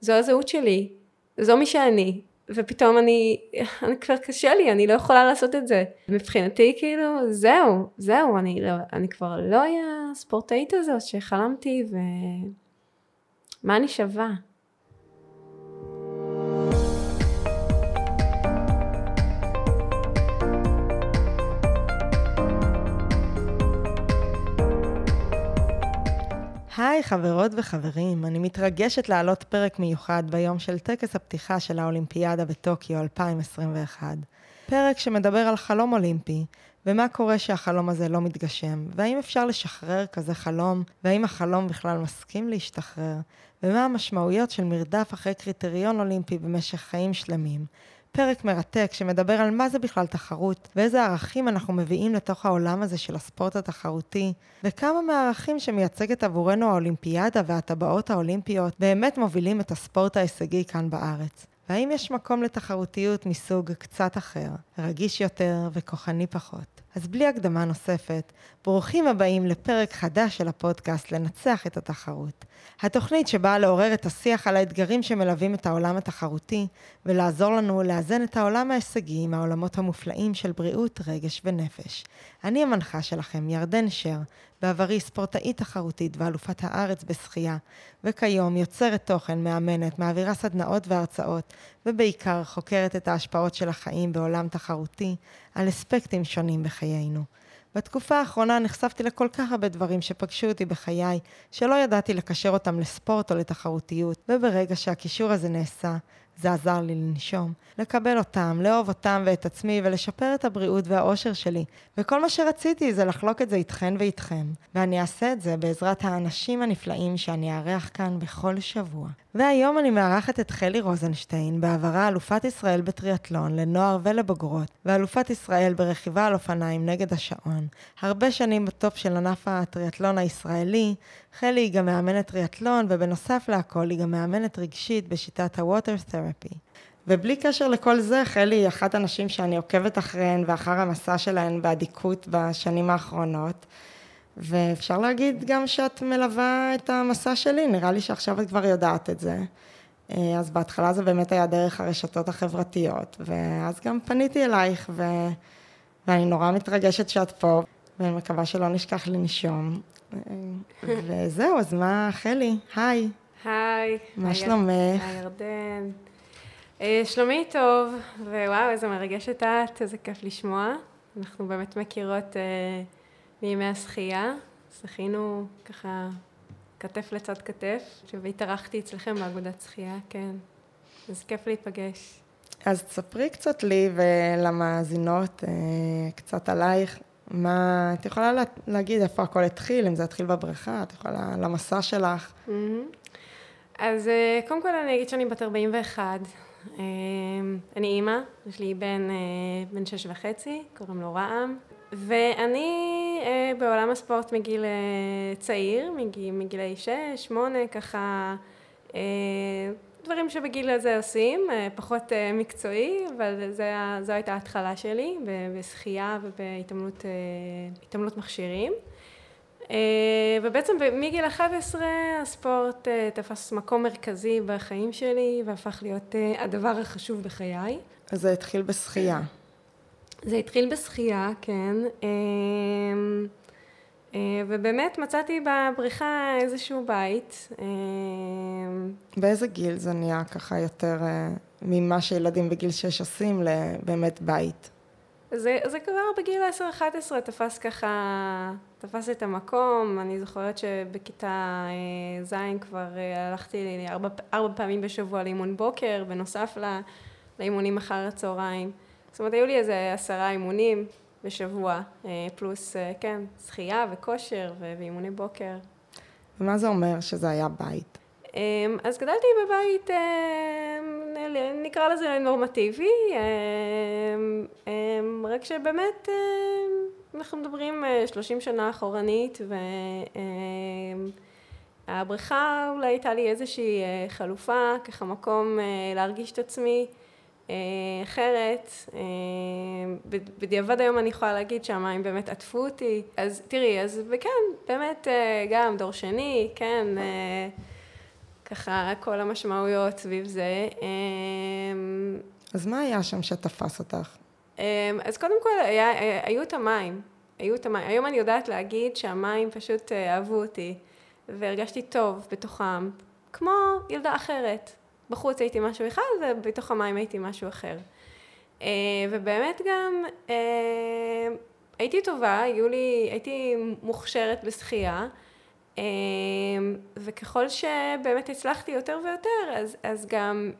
זו הזהות שלי, זו מי שאני, ופתאום אני, אני כבר קשה לי, אני לא יכולה לעשות את זה. מבחינתי כאילו, זהו, זהו, אני, לא, אני כבר לא אהיה הספורטאית הזאת שחלמתי, ומה אני שווה? היי חברות וחברים, אני מתרגשת להעלות פרק מיוחד ביום של טקס הפתיחה של האולימפיאדה בטוקיו 2021. פרק שמדבר על חלום אולימפי, ומה קורה שהחלום הזה לא מתגשם, והאם אפשר לשחרר כזה חלום, והאם החלום בכלל מסכים להשתחרר, ומה המשמעויות של מרדף אחרי קריטריון אולימפי במשך חיים שלמים, פרק מרתק שמדבר על מה זה בכלל תחרות, ואיזה ערכים אנחנו מביאים לתוך העולם הזה של הספורט התחרותי, וכמה מהערכים שמייצגת עבורנו האולימפיאדה והטבעות האולימפיות באמת מובילים את הספורט ההישגי כאן בארץ. והאם יש מקום לתחרותיות מסוג קצת אחר, רגיש יותר וכוחני פחות? אז בלי הקדמה נוספת, ברוכים הבאים לפרק חדש של הפודקאסט לנצח את התחרות. התוכנית שבאה לעורר את השיח על האתגרים שמלווים את העולם התחרותי, ולעזור לנו לאזן את העולם ההישגי עם העולמות המופלאים של בריאות, רגש ונפש. אני המנחה שלכם, ירדן שר, בעברי ספורטאית תחרותית ואלופת הארץ בשחייה, וכיום יוצרת תוכן, מאמנת, מעבירה סדנאות והרצאות, ובעיקר חוקרת את ההשפעות של החיים בעולם תחרותי על אספקטים שונים בחיינו. בתקופה האחרונה נחשפתי לכל כך הרבה דברים שפגשו אותי בחיי, שלא ידעתי לקשר אותם לספורט או לתחרותיות, וברגע שהקישור הזה נעשה, זה עזר לי לנשום, לקבל אותם, לאהוב אותם ואת עצמי ולשפר את הבריאות והאושר שלי. וכל מה שרציתי זה לחלוק את זה איתכן ואיתכם. ואני אעשה את זה בעזרת האנשים הנפלאים שאני אארח כאן בכל שבוע. והיום אני מארחת את חלי רוזנשטיין, בעברה אלופת ישראל בטריאטלון לנוער ולבוגרות, ואלופת ישראל ברכיבה על אופניים נגד השעון. הרבה שנים בטופ של ענף הטריאטלון הישראלי, חלי היא גם מאמנת טריאטלון, ובנוסף להכל היא גם מאמנת רגשית בשיטת ה-Water Therapy. ובלי קשר לכל זה, חלי היא אחת הנשים שאני עוקבת אחריהן ואחר המסע שלהן באדיקות בשנים האחרונות. ואפשר להגיד גם שאת מלווה את המסע שלי, נראה לי שעכשיו את כבר יודעת את זה. אה, אז בהתחלה זה באמת היה דרך הרשתות החברתיות, ואז גם פניתי אלייך, ו... ואני נורא מתרגשת שאת פה, ואני מקווה שלא נשכח לנשום. אה, וזהו, אז מה, חלי? היי. היי. מה שלומך? היי, ירדן. אה, שלומי טוב, ווואו, איזה מרגשת את, איזה כיף לשמוע. אנחנו באמת מכירות... מימי השחייה. שחינו ככה כתף לצד כתף, והתארחתי אצלכם באגודת שחייה, כן. אז כיף להיפגש. אז תספרי קצת לי ולמאזינות אה, קצת עלייך. מה, את יכולה לה, להגיד איפה הכל התחיל, אם זה התחיל בבריכה, את יכולה, למסע שלך. Mm-hmm. אז אה, קודם כל אני אגיד שאני בת 41. אה, אני אימא, יש לי בן, בן שש וחצי, קוראים לו רעם. ואני אה, בעולם הספורט מגיל אה, צעיר, מגיל, מגילי שש, שמונה, ככה אה, דברים שבגיל הזה עושים, אה, פחות אה, מקצועי, אבל זה, זו הייתה ההתחלה שלי בשחייה ובהתעמלות אה, מכשירים. אה, ובעצם מגיל 11 הספורט אה, תפס מקום מרכזי בחיים שלי והפך להיות אה, הדבר החשוב בחיי. אז זה התחיל בשחייה. זה התחיל בשחייה, כן. אמ, אה, ובאמת מצאתי בבריכה איזשהו בית. אמ, באיזה גיל זה נהיה ככה יותר אה, ממה שילדים בגיל 6 עושים לבאמת בית? זה, זה כבר בגיל 10-11 תפס ככה, תפס את המקום. אני זוכרת שבכיתה אה, ז' כבר הלכתי ארבע, ארבע פעמים בשבוע לאימון בוקר, בנוסף לאימונים אחר הצהריים. זאת אומרת, היו לי איזה עשרה אימונים בשבוע, אה, פלוס, אה, כן, שחייה וכושר ואימוני בוקר. ומה זה אומר שזה היה בית? אמ, אז גדלתי בבית, אה, נקרא לזה נורמטיבי, רק שבאמת אנחנו מדברים 30 שנה אחורנית, והבריכה אולי הייתה לי איזושהי חלופה, ככה מקום להרגיש את עצמי. אה, אחרת. אה, בדיעבד היום אני יכולה להגיד שהמים באמת עטפו אותי. אז תראי, אז וכן, באמת אה, גם דור שני, כן, ככה כל המשמעויות סביב זה. אז מה היה שם שתפס אותך? אז קודם כל היה, היו את המים, היו את המים. היום אני יודעת להגיד שהמים פשוט אהבו אותי, והרגשתי טוב בתוכם, כמו ילדה אחרת. בחוץ הייתי משהו אחד ובתוך המים הייתי משהו אחר. אה, ובאמת גם אה, הייתי טובה, היו לי, הייתי מוכשרת בשחייה, אה, וככל שבאמת הצלחתי יותר ויותר, אז, אז גם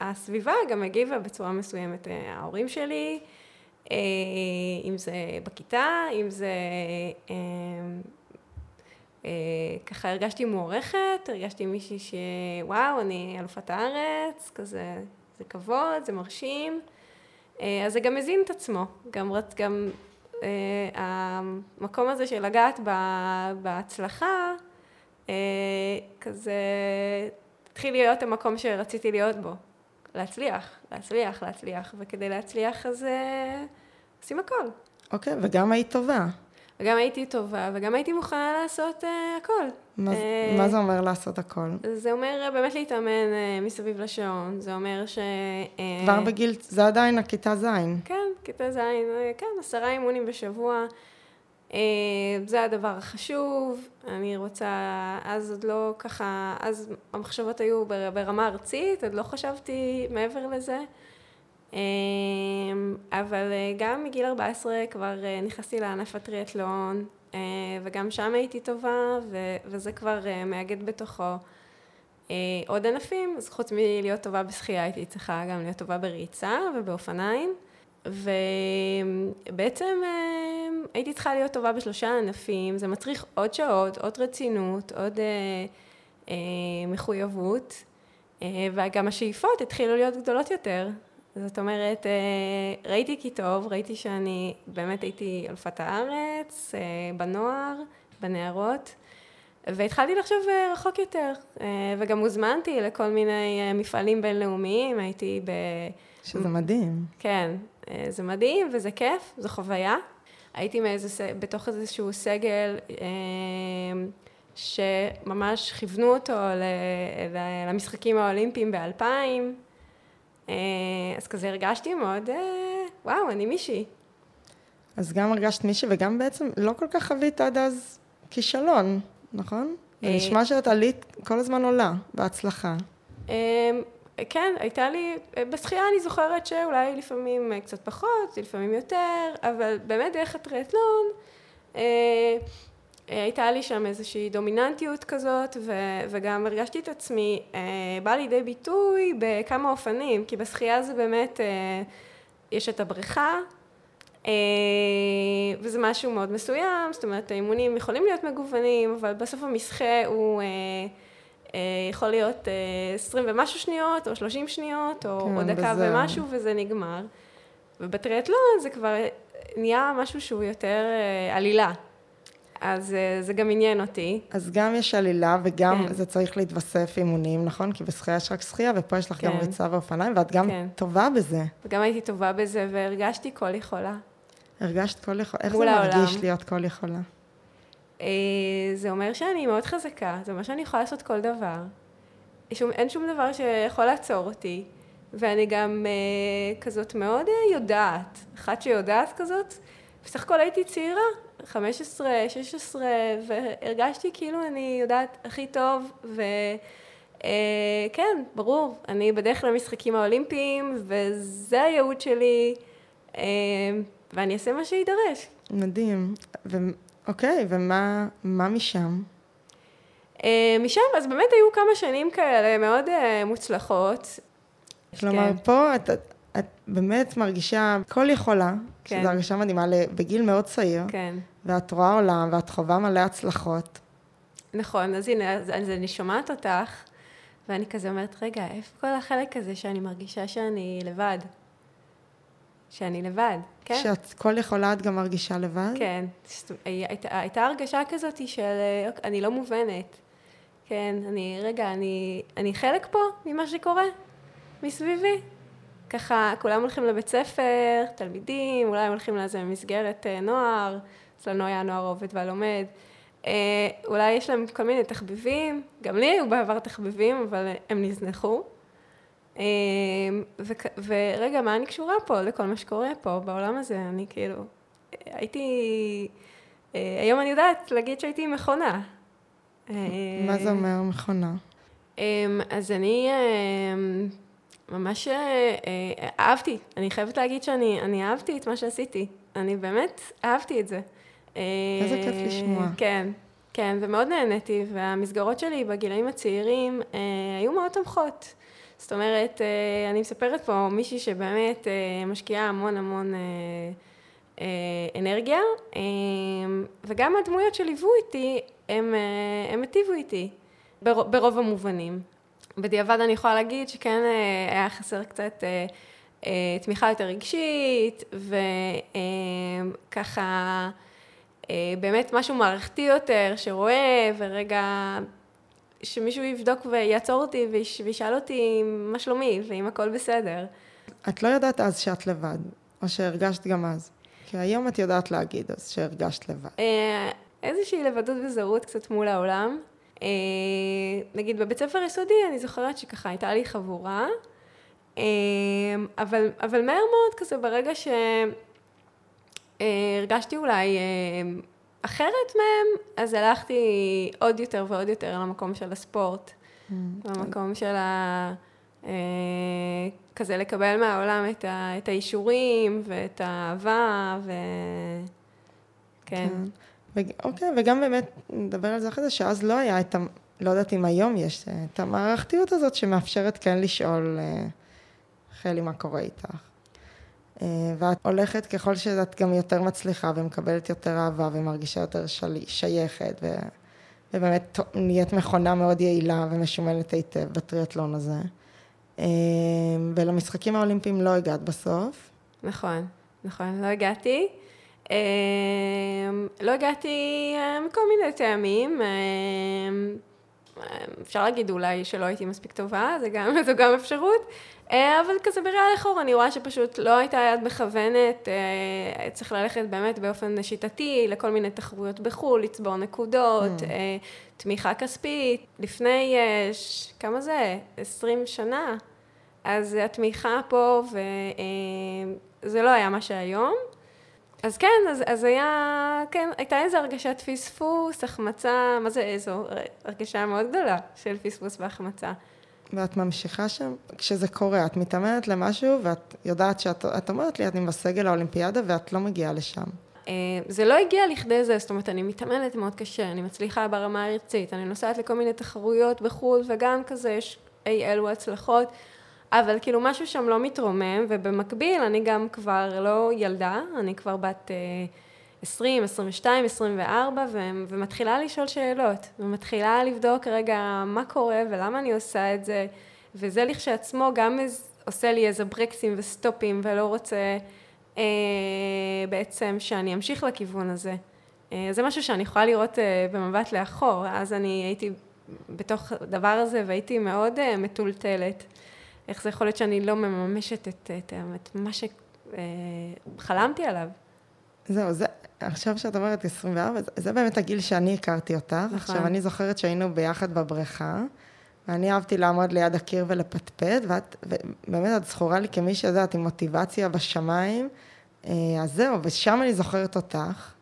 הסביבה גם הגיבה בצורה מסוימת. ההורים שלי, אם זה בכיתה, אם זה ככה הרגשתי מוערכת, הרגשתי מישהי שוואו, אני אלופת הארץ, כזה, זה כבוד, זה מרשים. אה, אז זה גם מזין את עצמו, גם, גם אה, המקום הזה של לגעת בהצלחה, כזה התחיל להיות המקום שרציתי להיות בו, להצליח, להצליח, להצליח, וכדי להצליח אז עושים הכל. אוקיי, okay, וגם היית טובה. וגם הייתי טובה, וגם הייתי מוכנה לעשות uh, הכל. מה, uh, מה זה אומר לעשות הכל? זה אומר באמת להתאמן uh, מסביב לשעון, זה אומר ש... Uh, כבר בגיל, זה עדיין הכיתה ז'. כן, כיתה ז', uh, כן, עשרה אימונים בשבוע. Uh, זה הדבר החשוב, אני רוצה, אז עוד לא ככה, אז המחשבות היו ברמה ארצית, עוד לא חשבתי מעבר לזה. אמ, אבל אה, גם מגיל 14 כבר אה, נכנסתי לענף הטריאטלון, אה, וגם שם הייתי טובה, וזה כבר מאגד בתוכו עוד ענפים, אז חוץ מלהיות טובה בשחייה הייתי צריכה גם להיות טובה בריצה ובאופניים, ובעצם הייתי צריכה להיות טובה בשלושה ענפים, זה מצריך עוד שעות, עוד רצינות, עוד מחויבות, וגם השאיפות התחילו להיות גדולות יותר. זאת אומרת, אה, ראיתי כי טוב, ראיתי שאני באמת הייתי אלפת הארץ, אה, בנוער, בנערות, והתחלתי לחשוב אה, רחוק יותר, וגם הוזמנתי לכל מיני מפעלים בינלאומיים, הייתי ב... שזה מדהים. כן, זה מדהים וזה כיף, זו חוויה. הייתי מאיזה, בתוך איזשהו סגל שממש כיוונו אותו למשחקים האולימפיים באלפיים. אז כזה הרגשתי מאוד, אה, וואו, אני מישהי. אז גם הרגשת מישהי וגם בעצם לא כל כך חווית עד אז כישלון, נכון? זה אה, נשמע שאת עלית כל הזמן עולה, בהצלחה. כן, הייתה לי, בשחייה אני זוכרת שאולי לפעמים קצת פחות, לפעמים יותר, אבל באמת דרך הטריאטלון, הייתה לי שם איזושהי דומיננטיות כזאת, ו, וגם הרגשתי את עצמי אה, באה לידי ביטוי בכמה אופנים, כי בשחייה זה באמת, אה, יש את הבריכה, אה, וזה משהו מאוד מסוים, זאת אומרת האימונים יכולים להיות מגוונים, אבל בסוף המשחה הוא אה, אה, יכול להיות אה, 20 ומשהו שניות, או 30 שניות, או, כן, או דקה בזה. ומשהו, וזה נגמר. ובטריאטלון זה כבר נהיה משהו שהוא יותר אה, עלילה. אז אה, זה גם עניין אותי. אז גם יש עלילה וגם כן. זה צריך להתווסף אימונים, נכון? כי בשחייה יש רק שחייה ופה יש לך כן. גם ריצה ואופניים ואת גם כן. טובה בזה. וגם הייתי טובה בזה והרגשתי כל יכולה. הרגשת כל יכולה? איך זה העולם. מרגיש להיות כל יכולה? אה, זה אומר שאני מאוד חזקה, זה אומר שאני יכולה לעשות כל דבר. שום, אין שום דבר שיכול לעצור אותי. ואני גם אה, כזאת מאוד אה, יודעת, אחת שיודעת כזאת, בסך הכל הייתי צעירה, 15, 16, והרגשתי כאילו אני יודעת הכי טוב, וכן, אה, ברור, אני בדרך למשחקים האולימפיים, וזה הייעוד שלי, אה, ואני אעשה מה שיידרש. מדהים. ו... אוקיי, ומה משם? אה, משם, אז באמת היו כמה שנים כאלה מאוד מוצלחות. כלומר, כן. פה את, את באמת מרגישה כל יכולה, כן. שזו הרגשה מדהימה, בגיל מאוד צעיר. כן. ואת רואה עולם, ואת חווה מלא הצלחות. נכון, אז הנה, אז, אז אני שומעת אותך, ואני כזה אומרת, רגע, איפה כל החלק הזה שאני מרגישה שאני לבד? שאני לבד, כן? שאת כל יכולה, את גם מרגישה לבד? כן. הייתה, הייתה הרגשה כזאת של אוקיי, אני לא מובנת. כן, אני, רגע, אני, אני חלק פה ממה שקורה מסביבי. ככה, כולם הולכים לבית ספר, תלמידים, אולי הם הולכים לאיזה מסגרת אה, נוער, אצלנו היה הנוער העובד והלומד, אולי יש להם כל מיני תחביבים, גם לי היו בעבר תחביבים, אבל הם נזנחו. ורגע, מה אני קשורה פה לכל מה שקורה פה בעולם הזה? אני כאילו, הייתי, היום אני יודעת להגיד שהייתי מכונה. מה זה אומר מכונה? אז אני ממש אהבתי, אני חייבת להגיד שאני אהבתי את מה שעשיתי. אני באמת אהבתי את זה. איזה כיף לשמוע. כן, כן, ומאוד נהניתי, והמסגרות שלי בגילאים הצעירים אה, היו מאוד תומכות. זאת אומרת, אה, אני מספרת פה מישהי שבאמת אה, משקיעה המון המון אה, אה, אנרגיה, אה, וגם הדמויות שליוו איתי, הם, אה, הם היטיבו איתי, בר, ברוב המובנים. בדיעבד אני יכולה להגיד שכן אה, היה חסר קצת אה, אה, תמיכה יותר רגשית, וככה... באמת משהו מערכתי יותר, שרואה, ורגע, שמישהו יבדוק ויעצור אותי וישאל אותי מה שלומי, ואם הכל בסדר. את לא יודעת אז שאת לבד, או שהרגשת גם אז. כי היום את יודעת להגיד אז שהרגשת לבד. איזושהי לבדות וזרות קצת מול העולם. אה, נגיד בבית ספר יסודי, אני זוכרת שככה הייתה לי חבורה, אבל, אבל מהר מאוד כזה ברגע ש... אה, אולי אה, אחרת מהם, אז הלכתי עוד יותר ועוד יותר למקום של הספורט, mm. למקום של ה... אה, כזה לקבל מהעולם את, ה, את האישורים ואת האהבה, ו... כן. כן. אוקיי, וגם באמת, נדבר על זה אחרי זה, שאז לא היה את ה... לא יודעת אם היום יש את המערכתיות הזאת שמאפשרת כן לשאול, חלי, מה קורה איתך? אה, ואת הולכת ככל שאת גם יותר מצליחה ומקבלת יותר אהבה ומרגישה יותר של... שייכת ו... ובאמת נהיית מכונה מאוד יעילה ומשומנת היטב בטריאטלון הזה. אה, ולמשחקים האולימפיים לא הגעת בסוף. נכון, נכון, לא הגעתי. אה, לא הגעתי מכל מיני טעמים. אפשר להגיד אולי שלא הייתי מספיק טובה, זה גם, זו גם אפשרות, אה, אבל כזה בריאה לחור אני רואה שפשוט לא הייתה יד מכוונת, אה, צריך ללכת באמת באופן שיטתי לכל מיני תחרויות בחו"ל, לצבור נקודות, mm. אה, תמיכה כספית, לפני, כמה זה? 20 שנה, אז התמיכה פה, וזה לא היה מה שהיום. אז כן, אז, אז היה, כן, הייתה איזו הרגשת פספוס, החמצה, מה זה איזו? הרגשה מאוד גדולה של פספוס והחמצה. ואת ממשיכה שם, כשזה קורה, את מתאמנת למשהו ואת יודעת שאת את אומרת לי, אני בסגל האולימפיאדה ואת לא מגיעה לשם. אה, זה לא הגיע לכדי זה, זאת אומרת, אני מתאמנת מאוד קשה, אני מצליחה ברמה הארצית, אני נוסעת לכל מיני תחרויות בחו"ל, וגם כזה יש אי אלו הצלחות, אבל כאילו משהו שם לא מתרומם, ובמקביל אני גם כבר לא ילדה, אני כבר בת 20, 22, 24, ו- ומתחילה לשאול שאלות, ומתחילה לבדוק רגע מה קורה ולמה אני עושה את זה, וזה לכשעצמו גם עושה לי איזה ברקסים וסטופים, ולא רוצה אה, בעצם שאני אמשיך לכיוון הזה. אה, זה משהו שאני יכולה לראות אה, במבט לאחור, אז אני הייתי בתוך הדבר הזה והייתי מאוד אה, מטולטלת. איך זה יכול להיות שאני לא מממשת את, את, את מה שחלמתי אה, עליו. זהו, זה, עכשיו שאת אומרת 24, זה, זה באמת הגיל שאני הכרתי אותך. נכון. עכשיו, אני זוכרת שהיינו ביחד בבריכה, ואני אהבתי לעמוד ליד הקיר ולפטפט, ואת, ובאמת את זכורה לי כמי שיודעת עם מוטיבציה בשמיים. אה, אז זהו, ושם אני זוכרת אותך.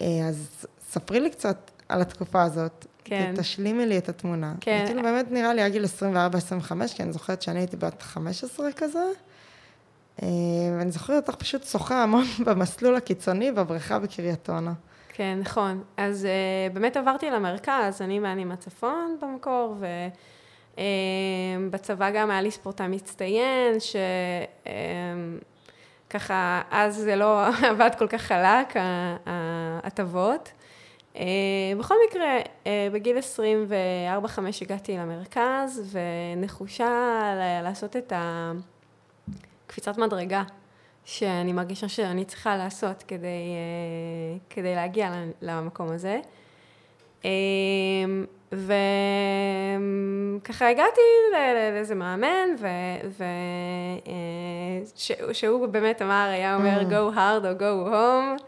אה, אז ספרי לי קצת על התקופה הזאת. כן. תשלימי לי את התמונה. כן. כאילו באמת נראה לי הגיל 24-25, כי אני זוכרת שאני הייתי בת 15 כזה. אה, ואני זוכרת אותך פשוט שוחה המון במסלול הקיצוני בבריכה בקריית אונו. כן, נכון. אז uh, באמת עברתי למרכז, אני ואני מהצפון במקור, ובצבא uh, גם היה לי ספורטאי מצטיין, שככה, uh, אז זה לא עבד כל כך חלק, ההטבות. Uh, בכל מקרה, uh, בגיל 24-5 הגעתי למרכז, ונחושה לעשות את ה... קפיצת מדרגה שאני מרגישה שאני צריכה לעשות כדי, אה, כדי להגיע למקום הזה. אה, וככה הגעתי לאיזה מאמן, ושהוא אה, באמת אמר, היה אומר mm. go hard או go home.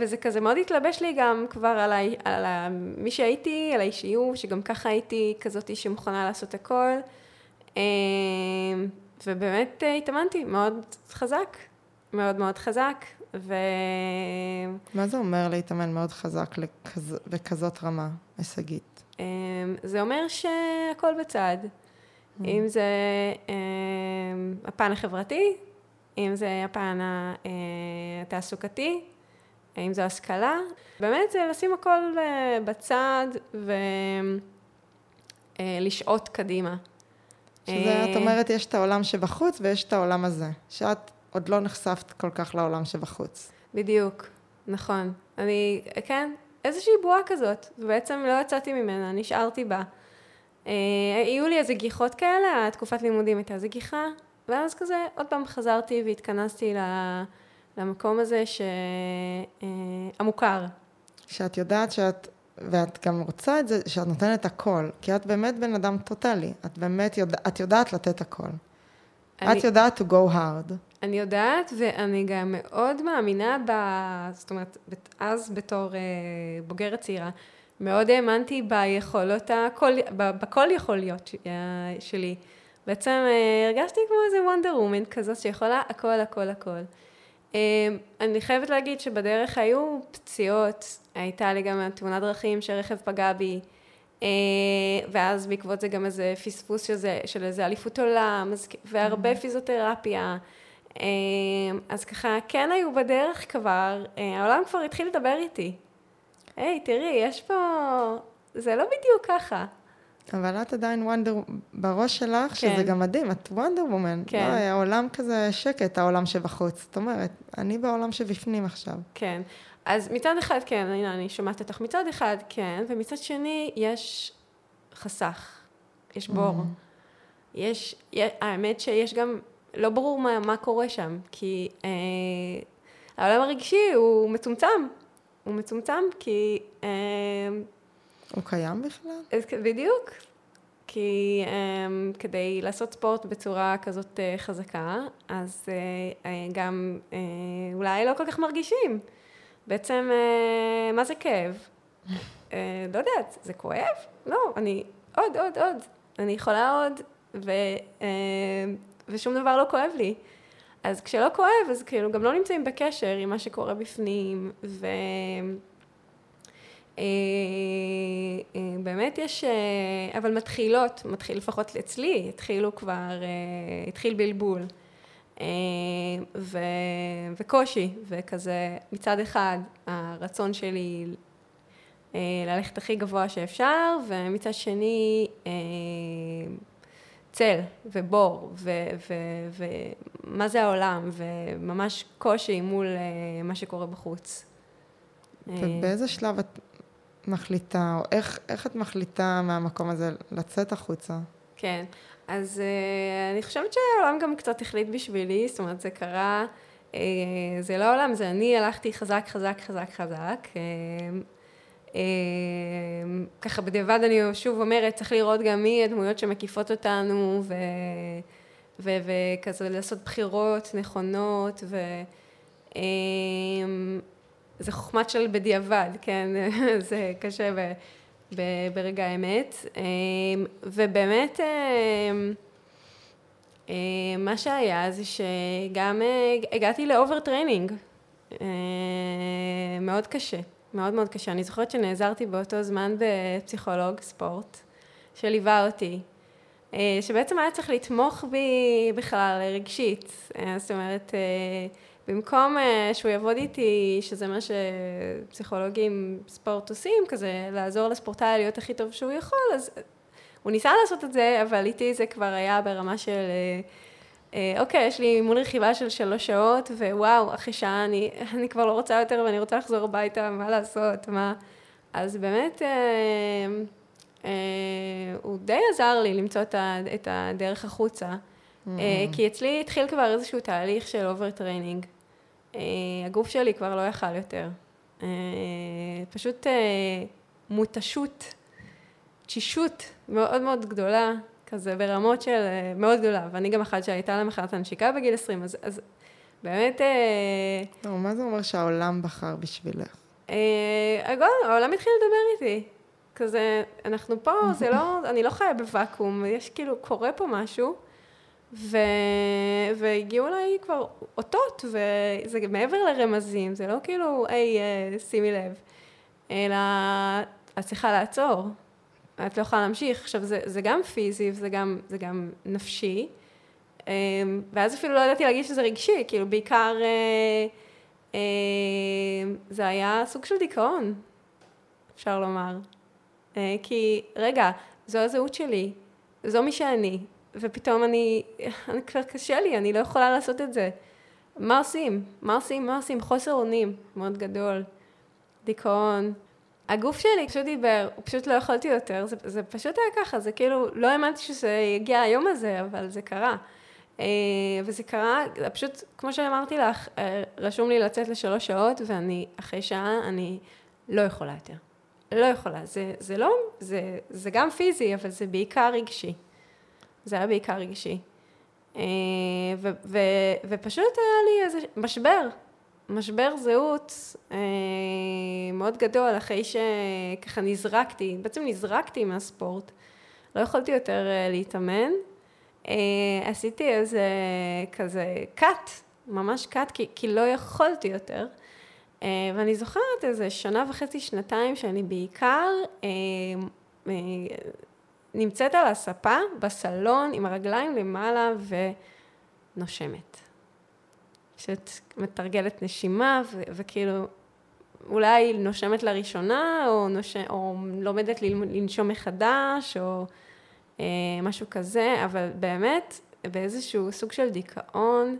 וזה כזה מאוד התלבש לי גם כבר על, ה, על ה, מי שהייתי, על האישיות, שגם ככה הייתי כזאת שמוכנה לעשות הכל. ובאמת התאמנתי מאוד חזק, מאוד מאוד חזק, ו... מה זה אומר להתאמן מאוד חזק לכז... בכזאת רמה הישגית? זה אומר שהכל בצד. Mm. אם זה הפן החברתי, אם זה הפן אה, התעסוקתי, אם זו השכלה, באמת זה לשים הכל אה, בצד ולשעוט אה, קדימה. שזה, את אומרת, יש את העולם שבחוץ ויש את העולם הזה, שאת עוד לא נחשפת כל כך לעולם שבחוץ. בדיוק, נכון. אני, כן, איזושהי בועה כזאת, ובעצם לא יצאתי ממנה, נשארתי בה. אה, היו לי איזה גיחות כאלה, התקופת לימודים הייתה איזה גיחה, ואז כזה עוד פעם חזרתי והתכנסתי למקום הזה ש... אה, המוכר. שאת יודעת שאת, ואת גם רוצה את זה, שאת נותנת הכל, כי את באמת בן אדם טוטאלי, את באמת יודע, את יודעת לתת הכל. אני... את יודעת to go hard. אני יודעת, ואני גם מאוד מאמינה ב... זאת אומרת, אז בתור אה, בוגרת צעירה, מאוד האמנתי ביכולות הכל, בכל יכול להיות אה, שלי. בעצם אה, הרגשתי כמו איזה וונדר וומן כזאת שיכולה הכל, הכל, הכל. אני חייבת להגיד שבדרך היו פציעות, הייתה לי גם תאונת דרכים שרכב פגע בי, ואז בעקבות זה גם איזה פספוס שזה, של איזה אליפות עולם, והרבה mm-hmm. פיזיותרפיה. אמ, אז ככה, כן היו בדרך כבר, אה, העולם כבר התחיל לדבר איתי. היי, תראי, יש פה... זה לא בדיוק ככה. אבל את עדיין וונדר בראש שלך, כן. שזה גם מדהים, את וונדר וומן. כן. לא, העולם כזה שקט, העולם שבחוץ. זאת אומרת, אני בעולם שבפנים עכשיו. כן. אז מצד אחד, כן, הנה, אני שומעת אותך. מצד אחד, כן, ומצד שני, יש חסך. יש בור. Mm-hmm. יש, האמת שיש גם לא ברור מה, מה קורה שם, כי אה, העולם הרגשי הוא מצומצם. הוא מצומצם כי... אה, הוא קיים בכלל? בדיוק. כי אה, כדי לעשות ספורט בצורה כזאת אה, חזקה, אז אה, גם אה, אולי לא כל כך מרגישים. בעצם, אה, מה זה כאב? אה, לא יודעת, זה כואב? לא, אני עוד, עוד, עוד. אני יכולה עוד, ו... אה, ושום דבר לא כואב לי. אז כשלא כואב, אז כאילו גם לא נמצאים בקשר עם מה שקורה בפנים, ו... אה, אה, באמת יש, אה, אבל מתחילות, מתחיל לפחות אצלי, התחילו כבר, התחיל בלבול. ו, וקושי, וכזה מצד אחד הרצון שלי ללכת הכי גבוה שאפשר, ומצד שני צל ובור ומה זה העולם וממש קושי מול מה שקורה בחוץ. ובאיזה שלב את מחליטה, או איך, איך את מחליטה מהמקום הזה לצאת החוצה? כן, אז uh, אני חושבת שהעולם גם קצת החליט בשבילי, זאת אומרת זה קרה, uh, זה לא העולם, זה אני הלכתי חזק, חזק, חזק, חזק. Uh, אמ, ככה בדיעבד אני שוב אומרת, צריך לראות גם מי הדמויות שמקיפות אותנו, ו... ו... וכזה לעשות בחירות נכונות, ו... אמ, זה חוכמת של בדיעבד, כן? זה קשה ב... ב... ברגע האמת. אמ, ובאמת, מה שהיה זה שגם אה, הגעתי ל overtraining, מאוד קשה. מאוד מאוד קשה. אני זוכרת שנעזרתי באותו זמן בפסיכולוג ספורט, שליווה אותי, אה, שבעצם היה צריך לתמוך בי בכלל רגשית. אה, זאת אומרת, אה, במקום שהוא יעבוד איתי, שזה מה שפסיכולוגים ספורט עושים, כזה לעזור לספורטאי להיות הכי טוב שהוא יכול, אז הוא ניסה לעשות את זה, אבל איתי זה כבר היה ברמה של... אה, אוקיי, יש לי אימון רכיבה של שלוש שעות, ווואו, אחרי שעה אני, אני כבר לא רוצה יותר ואני רוצה לחזור הביתה, מה לעשות, מה... אז באמת, אה, אה, הוא די עזר לי למצוא את, ה, את הדרך החוצה. אה, כי אצלי התחיל כבר איזשהו תהליך של overtraining. אה, הגוף שלי כבר לא יכל יותר. אה, פשוט אה, מותשות, תשישות מאוד מאוד גדולה. כזה ברמות של אה, מאוד גדולה, ואני גם אחת שהייתה לה מחלת הנשיקה בגיל 20, אז, אז באמת... אה, לא, מה זה אומר שהעולם בחר בשבילך? אה, העולם התחיל לדבר איתי. כזה, אנחנו פה, זה לא, אני לא חיה בוואקום, יש כאילו, קורה פה משהו, ו... והגיעו אליי כבר אותות, וזה מעבר לרמזים, זה לא כאילו, היי, אה, שימי לב, אלא את צריכה לעצור, את לא יכולה להמשיך. עכשיו, זה, זה גם פיזי וזה גם, גם נפשי, אה, ואז אפילו לא ידעתי להגיד שזה רגשי, כאילו, בעיקר אה, זה היה סוג של דיכאון, אפשר לומר. אה, כי, רגע, זו הזהות שלי, זו מי שאני, ופתאום אני, אני כבר קשה לי, אני לא יכולה לעשות את זה. מה עושים? מה עושים? מה עושים? חוסר אונים מאוד גדול, דיכאון. הגוף שלי פשוט דיבר, פשוט לא יכולתי יותר, זה, זה פשוט היה ככה, זה כאילו, לא האמנתי שזה יגיע היום הזה, אבל זה קרה. אה, וזה קרה, פשוט, כמו שאמרתי לך, אה, רשום לי לצאת לשלוש שעות, ואני, אחרי שעה, אני לא יכולה יותר. לא יכולה. זה, זה לא, זה, זה גם פיזי, אבל זה בעיקר רגשי. זה היה בעיקר רגשי. אה, ו, ו, ופשוט היה לי איזה משבר, משבר זהות אה, מאוד גדול, אחרי שככה נזרקתי, בעצם נזרקתי מהספורט. לא יכולתי יותר אה, להתאמן. עשיתי איזה כזה cut, ממש cut, כי, כי לא יכולתי יותר. ואני זוכרת איזה שנה וחצי, שנתיים, שאני בעיקר נמצאת על הספה בסלון עם הרגליים למעלה ונושמת. פשוט מתרגלת נשימה ו- וכאילו אולי נושמת לראשונה או, נוש... או לומדת לנשום מחדש או אה, משהו כזה, אבל באמת באיזשהו סוג של דיכאון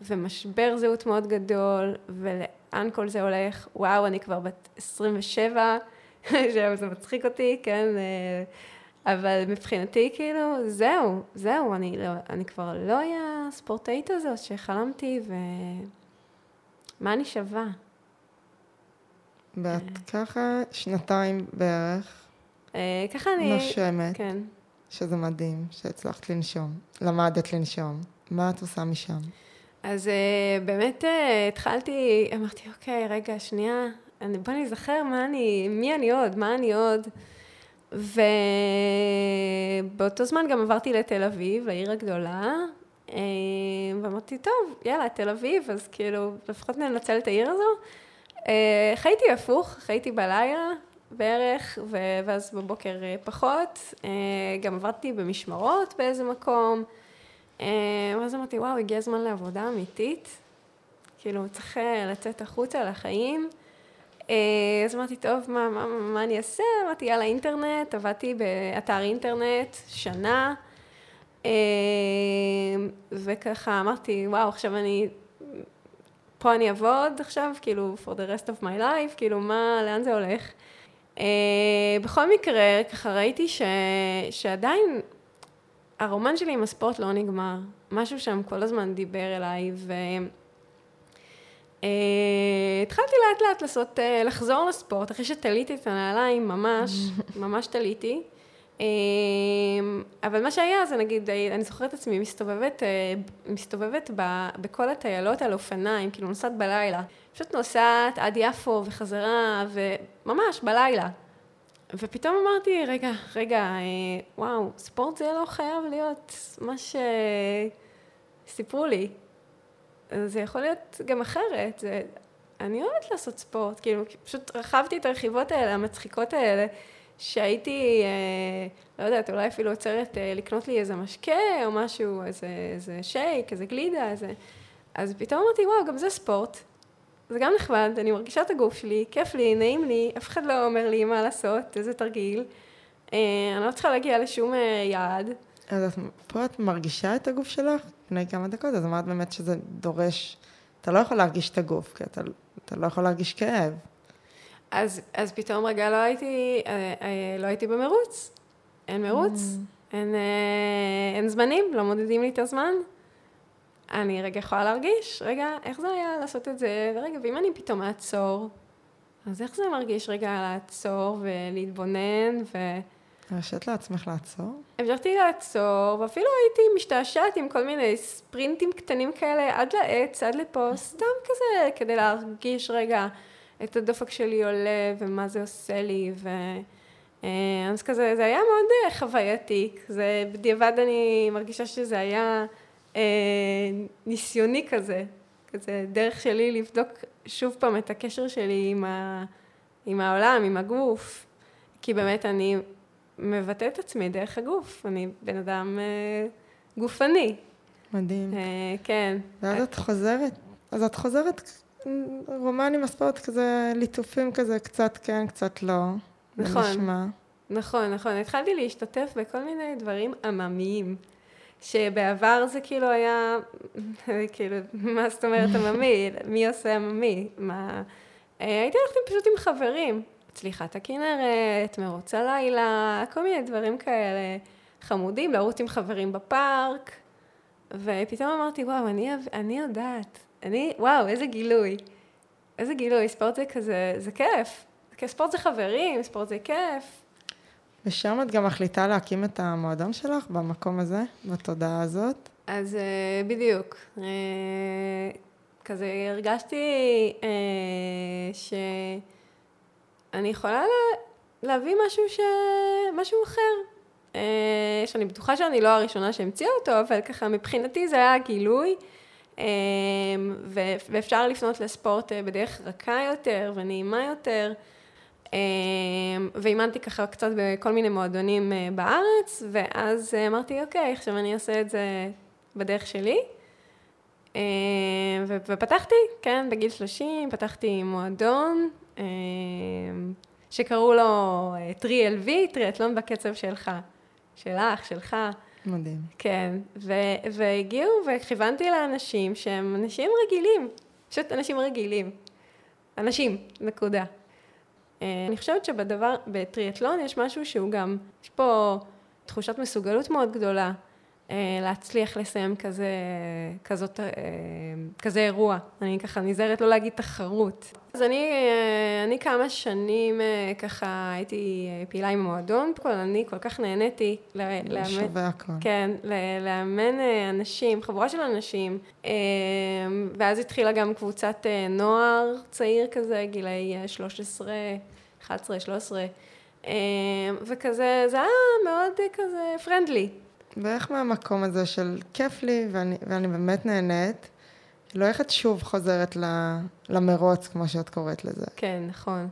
ומשבר זהות מאוד גדול ול... לאן כל זה הולך, וואו, אני כבר בת 27, זה מצחיק אותי, כן, אה, אבל מבחינתי, כאילו, זהו, זהו, אני, לא, אני כבר לא אהיה הספורטאית הזאת שחלמתי, ומה אני שווה? ואת אה. ככה שנתיים בערך. אה, ככה אני... נושמת. כן. שזה מדהים, שהצלחת לנשום. למדת לנשום. מה את עושה משם? אז uh, באמת התחלתי, אמרתי, אוקיי, רגע, שנייה, בוא נזכר מה אני, מי אני עוד, מה אני עוד. ובאותו זמן גם עברתי לתל אביב, העיר הגדולה, uh, ואמרתי, טוב, יאללה, תל אביב, אז כאילו, לפחות ננצל את העיר הזו. Uh, חייתי הפוך, חייתי בלילה בערך, ואז בבוקר uh, פחות. גם עברתי במשמרות באיזה מקום. אה, ואז אמרתי, וואו, הגיע הזמן לעבודה אמיתית. כאילו, צריך אה, לצאת החוצה לחיים. אה, אז אמרתי, טוב, מה, מה, מה אני אעשה? אמרתי, יאללה, אינטרנט, עבדתי באתר אינטרנט שנה, וככה אמרתי, וואו, עכשיו אני, פה אני אעבוד עכשיו, כאילו, for the rest of my life, כאילו, מה, לאן זה הולך? בכל מקרה, ככה ראיתי ש, שעדיין הרומן שלי עם הספורט לא נגמר. משהו שם כל הזמן דיבר אליי, ו... Uh, התחלתי לאט לאט לעשות, uh, לחזור לספורט, אחרי שתליתי את הנעליים, ממש, ממש תליתי. Uh, אבל מה שהיה זה נגיד, אני זוכרת את עצמי מסתובבת, מסתובבת ב, בכל הטיילות על אופניים, כאילו נוסעת בלילה. פשוט נוסעת עד יפו וחזרה, וממש בלילה. ופתאום אמרתי, רגע, רגע, אה, וואו, ספורט זה לא חייב להיות מה שסיפרו לי. זה יכול להיות גם אחרת. זה... אני אוהבת לעשות ספורט, כאילו, פשוט רכבתי את הרכיבות האלה, המצחיקות האלה, שהייתי, אה, לא יודעת, אולי אפילו עוצרת אה, לקנות לי איזה משקה או משהו, איזה, איזה שייק, איזה גלידה, איזה... אז פתאום אמרתי, וואו, גם זה ספורט. זה גם נחמד, אני מרגישה את הגוף שלי, כיף לי, נעים לי, אף אחד לא אומר לי מה לעשות, איזה תרגיל. אה, אני לא צריכה להגיע לשום אה, יעד. אז את, פה את מרגישה את הגוף שלך לפני כמה דקות, אז אמרת באמת שזה דורש, אתה לא יכול להרגיש את הגוף, כי אתה, אתה לא יכול להרגיש כאב. אז, אז פתאום רגע לא הייתי, אה, לא הייתי במרוץ, אין מרוץ, mm. אין, אין זמנים, לא מודדים לי את הזמן. אני רגע יכולה להרגיש, רגע, איך זה היה לעשות את זה, ורגע, ואם אני פתאום אעצור, אז איך זה מרגיש רגע לעצור ולהתבונן, ו... הרשית לעצמך לעצור? המשכתי לעצור, ואפילו הייתי משתעשעת עם כל מיני ספרינטים קטנים כאלה, עד לעץ, עד לפה, סתם כזה, כדי להרגיש רגע את הדופק שלי עולה, ומה זה עושה לי, ו... אה, אז כזה, זה היה מאוד אה, חווייתי, זה בדיעבד אני מרגישה שזה היה אה, ניסיוני כזה, כזה דרך שלי לבדוק שוב פעם את הקשר שלי עם, ה, עם העולם, עם הגוף, כי באמת אני מבטא את עצמי דרך הגוף, אני בן אדם אה, גופני. מדהים. אה, כן. ואז את חוזרת, אז את חוזרת רומני מספרת כזה, ליטופים כזה, קצת כן, קצת לא. נכון. נשמע. נכון, נכון. התחלתי להשתתף בכל מיני דברים עממיים, שבעבר זה כאילו היה, כאילו, מה זאת אומרת עממי? מי עושה עממי? מה... אה, הייתי הולכת פשוט עם חברים, צליחת הכנרת, מרוץ הלילה, כל מיני דברים כאלה חמודים, לרוץ עם חברים בפארק, ופתאום אמרתי, וואו, אני, אני יודעת, אני, וואו, איזה גילוי. איזה גילוי, ספורט זה כזה, זה כיף. ספורט זה חברים, ספורט זה כיף. ושם את גם מחליטה להקים את המועדון שלך במקום הזה, בתודעה הזאת? אז uh, בדיוק. Uh, כזה הרגשתי uh, שאני יכולה לה, להביא משהו, ש... משהו אחר. Uh, שאני בטוחה שאני לא הראשונה שהמציאה אותו, אבל ככה מבחינתי זה היה גילוי. uh, ואפשר לפנות לספורט בדרך רכה יותר ונעימה יותר. ואימנתי ככה קצת בכל מיני מועדונים אה, בארץ, ואז אה, אמרתי, אוקיי, עכשיו אני אעשה את זה בדרך שלי. ופתחתי, כן, בגיל 30, פתחתי מועדון, שקראו לו טרי אה, LV, טריאטלון בקצב שלך, שלך, שלך. מדהים. כן, ו- והגיעו וכיוונתי לאנשים שהם אנשים רגילים, פשוט אנשים רגילים. אנשים, נקודה. אה, אני חושבת שבדבר, בטריאטלון יש משהו שהוא גם, יש פה תחושת מסוגלות מאוד גדולה להצליח לסיים כזה, כזאת, אה, כזה אירוע. אני ככה נזהרת לא להגיד תחרות. אז אני, אני כמה שנים ככה הייתי פעילה עם המועדון, אני כל כך נהניתי לאמן, שווה הכל. כן, לאמן אנשים, חבורה של אנשים, ואז התחילה גם קבוצת נוער צעיר כזה, גילאי 13, 11, 13, וכזה, זה היה מאוד כזה פרנדלי. ואיך מהמקום הזה של כיף לי ואני, ואני באמת נהנית, לא איך את שוב חוזרת למרוץ, כמו שאת קוראת לזה. כן, נכון.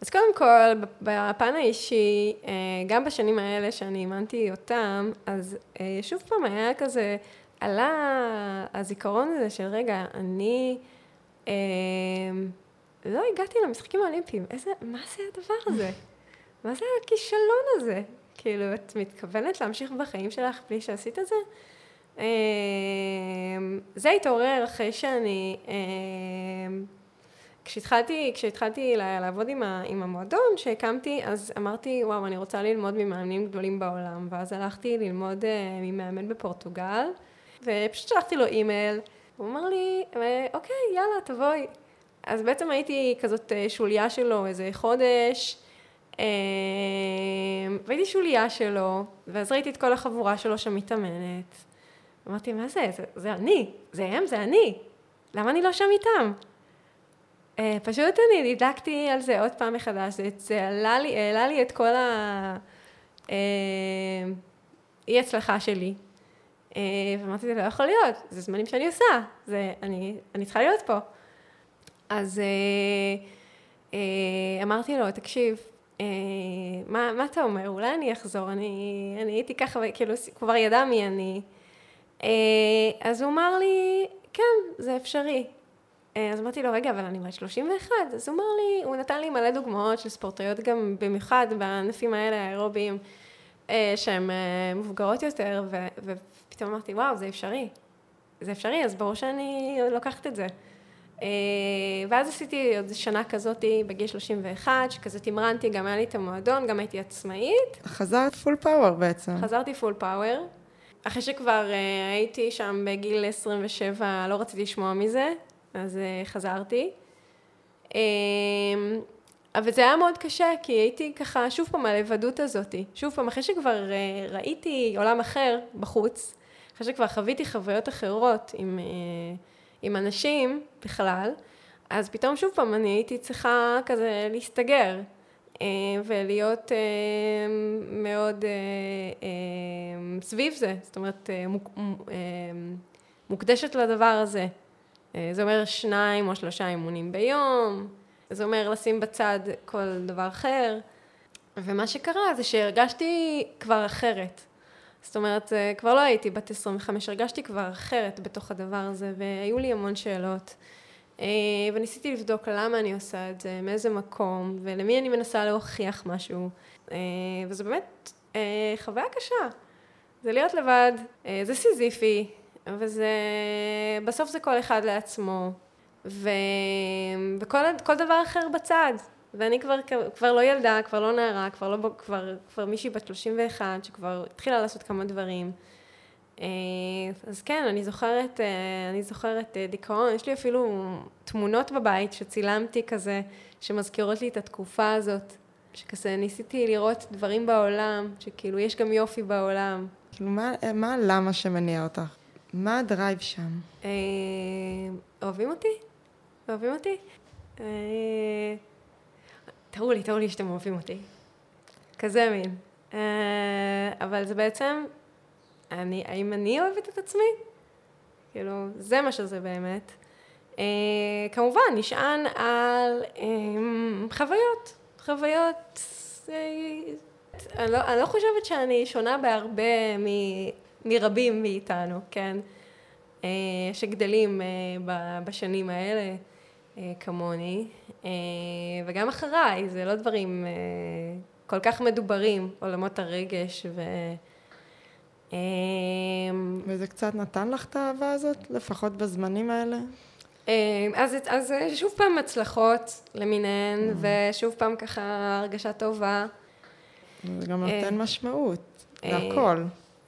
אז קודם כל, בפן האישי, אה, גם בשנים האלה שאני אימנתי אותם, אז אה, שוב פעם היה כזה, עלה הזיכרון הזה של רגע, אני אה, לא הגעתי למשחקים האולימפיים, איזה, מה זה הדבר הזה? מה זה הכישלון הזה? כאילו, את מתכוונת להמשיך בחיים שלך בלי שעשית את זה? אמ, זה התעורר אחרי שאני, אמ, כשהתחלתי, כשהתחלתי לעבוד עם, ה, עם המועדון שהקמתי, אז אמרתי, וואו, אני רוצה ללמוד ממאמנים גדולים בעולם, ואז הלכתי ללמוד אה, ממאמן בפורטוגל, ופשוט שלחתי לו אימייל, הוא אמר לי, אה, אוקיי, יאללה, תבואי. אז בעצם הייתי כזאת אה, שוליה שלו איזה חודש, והייתי שוליה שלו, ואז ראיתי את כל החבורה שלו שם מתאמנת. אמרתי, מה זה? זה, זה אני, זה הם, זה אני. למה אני לא שם איתם? אה, פשוט אני נדלקתי על זה עוד פעם מחדש, זה, זה העלה לי, העלה לי את כל ה... אה, אי הצלחה שלי. אה, ואמרתי, זה לא יכול להיות, זה זמנים שאני עושה, זה, אני, אני צריכה להיות פה. אז אמרתי לו, תקשיב, מה, מה אתה אומר? אולי אני אחזור, אני, אני הייתי ככה, כאילו, כבר ידע מי אני. אה, אז הוא אמר לי, כן, זה אפשרי. אה, אז אמרתי לו, רגע, אבל אני בת 31. אז הוא אמר לי, הוא נתן לי מלא דוגמאות של ספורטאיות גם במיוחד בענפים האלה, האירוביים, שהן מבוגרות יותר, ו, ופתאום אמרתי, וואו, זה אפשרי. זה אפשרי, אז ברור שאני לוקחת את זה. אה, ואז עשיתי עוד שנה כזאת בגיל 31, שכזה תמרנתי, גם היה לי את המועדון, גם הייתי עצמאית. חזרת full power בעצם. חזרתי full power. אחרי שכבר אה, הייתי שם בגיל 27, לא רציתי לשמוע מזה, אז אה, חזרתי. אבל זה היה מאוד קשה, כי הייתי ככה, שוב פעם, הלבדות הזאת. שוב פעם, אחרי שכבר ראיתי עולם אחר בחוץ, אחרי שכבר חוויתי חוויות אחרות עם, עם אנשים בכלל, אז פתאום שוב פעם אני הייתי צריכה כזה להסתגר. uh, ולהיות uh, מאוד uh, סביב זה, זאת אומרת, מוק, מוקדשת לדבר הזה. זה אומר שניים או שלושה אימונים ביום, זה אומר לשים בצד כל דבר אחר. ומה שקרה זה שהרגשתי כבר אחרת. זאת אומרת, כבר לא הייתי בת 25, הרגשתי כבר אחרת בתוך הדבר הזה, והיו לי המון שאלות. אה, וניסיתי לבדוק למה אני עושה את זה, מאיזה מקום, ולמי אני מנסה להוכיח משהו. אה, וזה באמת אה, חוויה קשה. זה להיות לבד, זה סיזיפי, וזה... בסוף זה כל אחד לעצמו. ו... וכל דבר אחר בצד. ואני כבר, כבר לא ילדה, כבר לא נערה, כבר, לא, כבר, כבר מישהי בת 31, שכבר התחילה לעשות כמה דברים. אה, אז כן, אני זוכרת, אה, אני זוכרת אה, דיכאון, יש לי אפילו תמונות בבית שצילמתי כזה, שמזכירות לי את התקופה הזאת, שכזה ניסיתי לראות דברים בעולם, שכאילו יש גם יופי בעולם. כאילו, מה, מה למה שמניע אותך? מה הדרייב שם? אוהבים אותי? אוהבים אותי? תראו לי, תראו לי שאתם אוהבים אותי. כזה מין. אבל זה בעצם אני, האם אני אוהבת את עצמי? כאילו, זה מה שזה באמת. Uh, כמובן, נשען על um, חוויות, חוויות, uh, אני, לא, אני לא חושבת שאני שונה בהרבה מ, מרבים מאיתנו, כן? שגדלים בשנים האלה כמוני, uh, וגם אחריי, זה לא דברים uh, כל כך מדוברים, עולמות הרגש ו... וזה קצת נתן לך את האהבה הזאת, לפחות בזמנים האלה? אז, אז שוב פעם הצלחות למיניהן, mm. ושוב פעם ככה הרגשה טובה. זה גם נותן משמעות, להכל.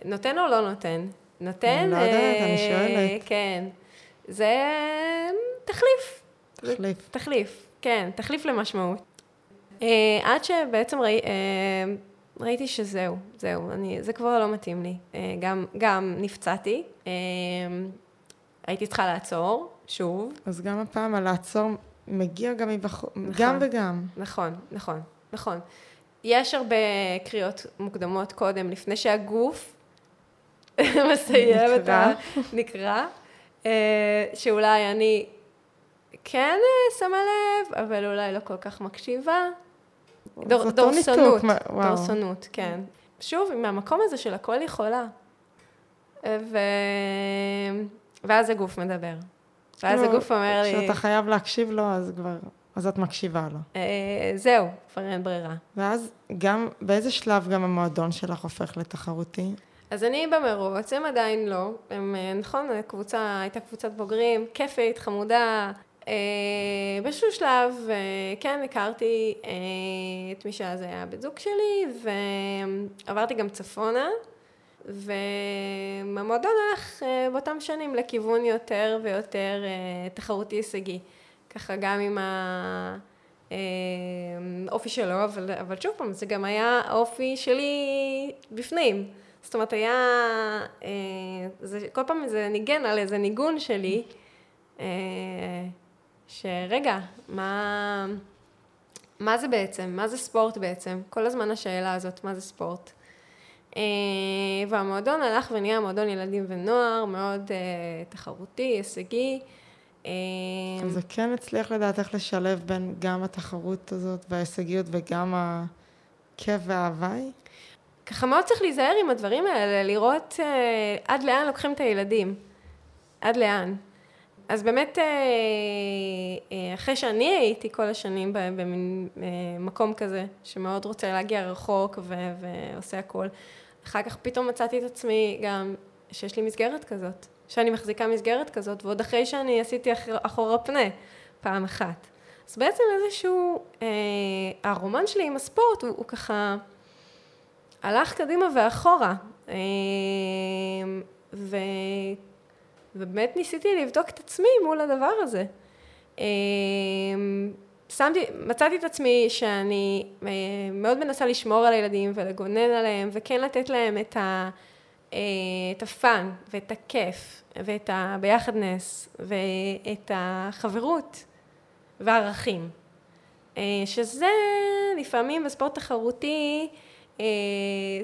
נותן או לא נותן? נותן... אני לא יודעת, אני שואלת. כן. זה תחליף. תחליף. תחליף, כן, תחליף למשמעות. עד שבעצם ראי... ראיתי שזהו, זהו, אני, זה כבר לא מתאים לי. אה, גם, גם נפצעתי, אה, הייתי צריכה לעצור, שוב. אז גם הפעם הלעצור מגיע גם מבחור, נכון, גם וגם. נכון, נכון, נכון. יש הרבה קריאות מוקדמות קודם, לפני שהגוף מסיים את ה... נקרא. אה, שאולי אני כן שמה לב, אבל אולי לא כל כך מקשיבה. דור, דורסנות, דורסנות, כן. שוב, מהמקום הזה של הכל יכולה. ו... ואז הגוף מדבר. ואז כאילו, הגוף אומר לי... כשאתה חייב להקשיב לו, אז כבר... אז את מקשיבה לו. אה, זהו, כבר אין ברירה. ואז גם, באיזה שלב גם המועדון שלך הופך לתחרותי? אז אני במרוץ, הם עדיין לא. הם, אה, נכון, קבוצה, הייתה קבוצת בוגרים, כיפית, חמודה, באיזשהו שלב, אה, כן, הכרתי אה, את מי שאז היה בית זוג שלי, ועברתי גם צפונה, והמועדון הלך באותם שנים לכיוון יותר ויותר תחרותי הישגי. ככה גם עם האופי שלו, אבל, אבל שוב פעם, זה גם היה האופי שלי בפנים. זאת אומרת, היה, זה, כל פעם זה ניגן על איזה ניגון שלי. שרגע, מה, מה זה בעצם? מה זה ספורט בעצם? כל הזמן השאלה הזאת, מה זה ספורט? אה, והמועדון הלך ונהיה מועדון ילדים ונוער, מאוד אה, תחרותי, הישגי. אה, זה כן הצליח לדעתך לשלב בין גם התחרות הזאת וההישגיות וגם הכיף וההוואי? ככה מאוד צריך להיזהר עם הדברים האלה, לראות עד לאן לוקחים את הילדים. עד לאן. אז באמת, אה, אה, אחרי שאני הייתי כל השנים במין אה, מקום כזה, שמאוד רוצה להגיע רחוק ו- ועושה הכל, אחר כך פתאום מצאתי את עצמי גם שיש לי מסגרת כזאת, שאני מחזיקה מסגרת כזאת, ועוד אחרי שאני עשיתי אחורה פנה פעם אחת. אז בעצם איזשהו, אה, הרומן שלי עם הספורט הוא, הוא ככה הלך קדימה ואחורה. אה, ו... ובאמת ניסיתי לבדוק את עצמי מול הדבר הזה. אמ, שמתי, מצאתי את עצמי שאני מאוד מנסה לשמור על הילדים ולגונן עליהם, וכן לתת להם את ה... את הפאן ואת הכיף ואת הביחדנס ואת החברות והערכים. שזה לפעמים בספורט תחרותי,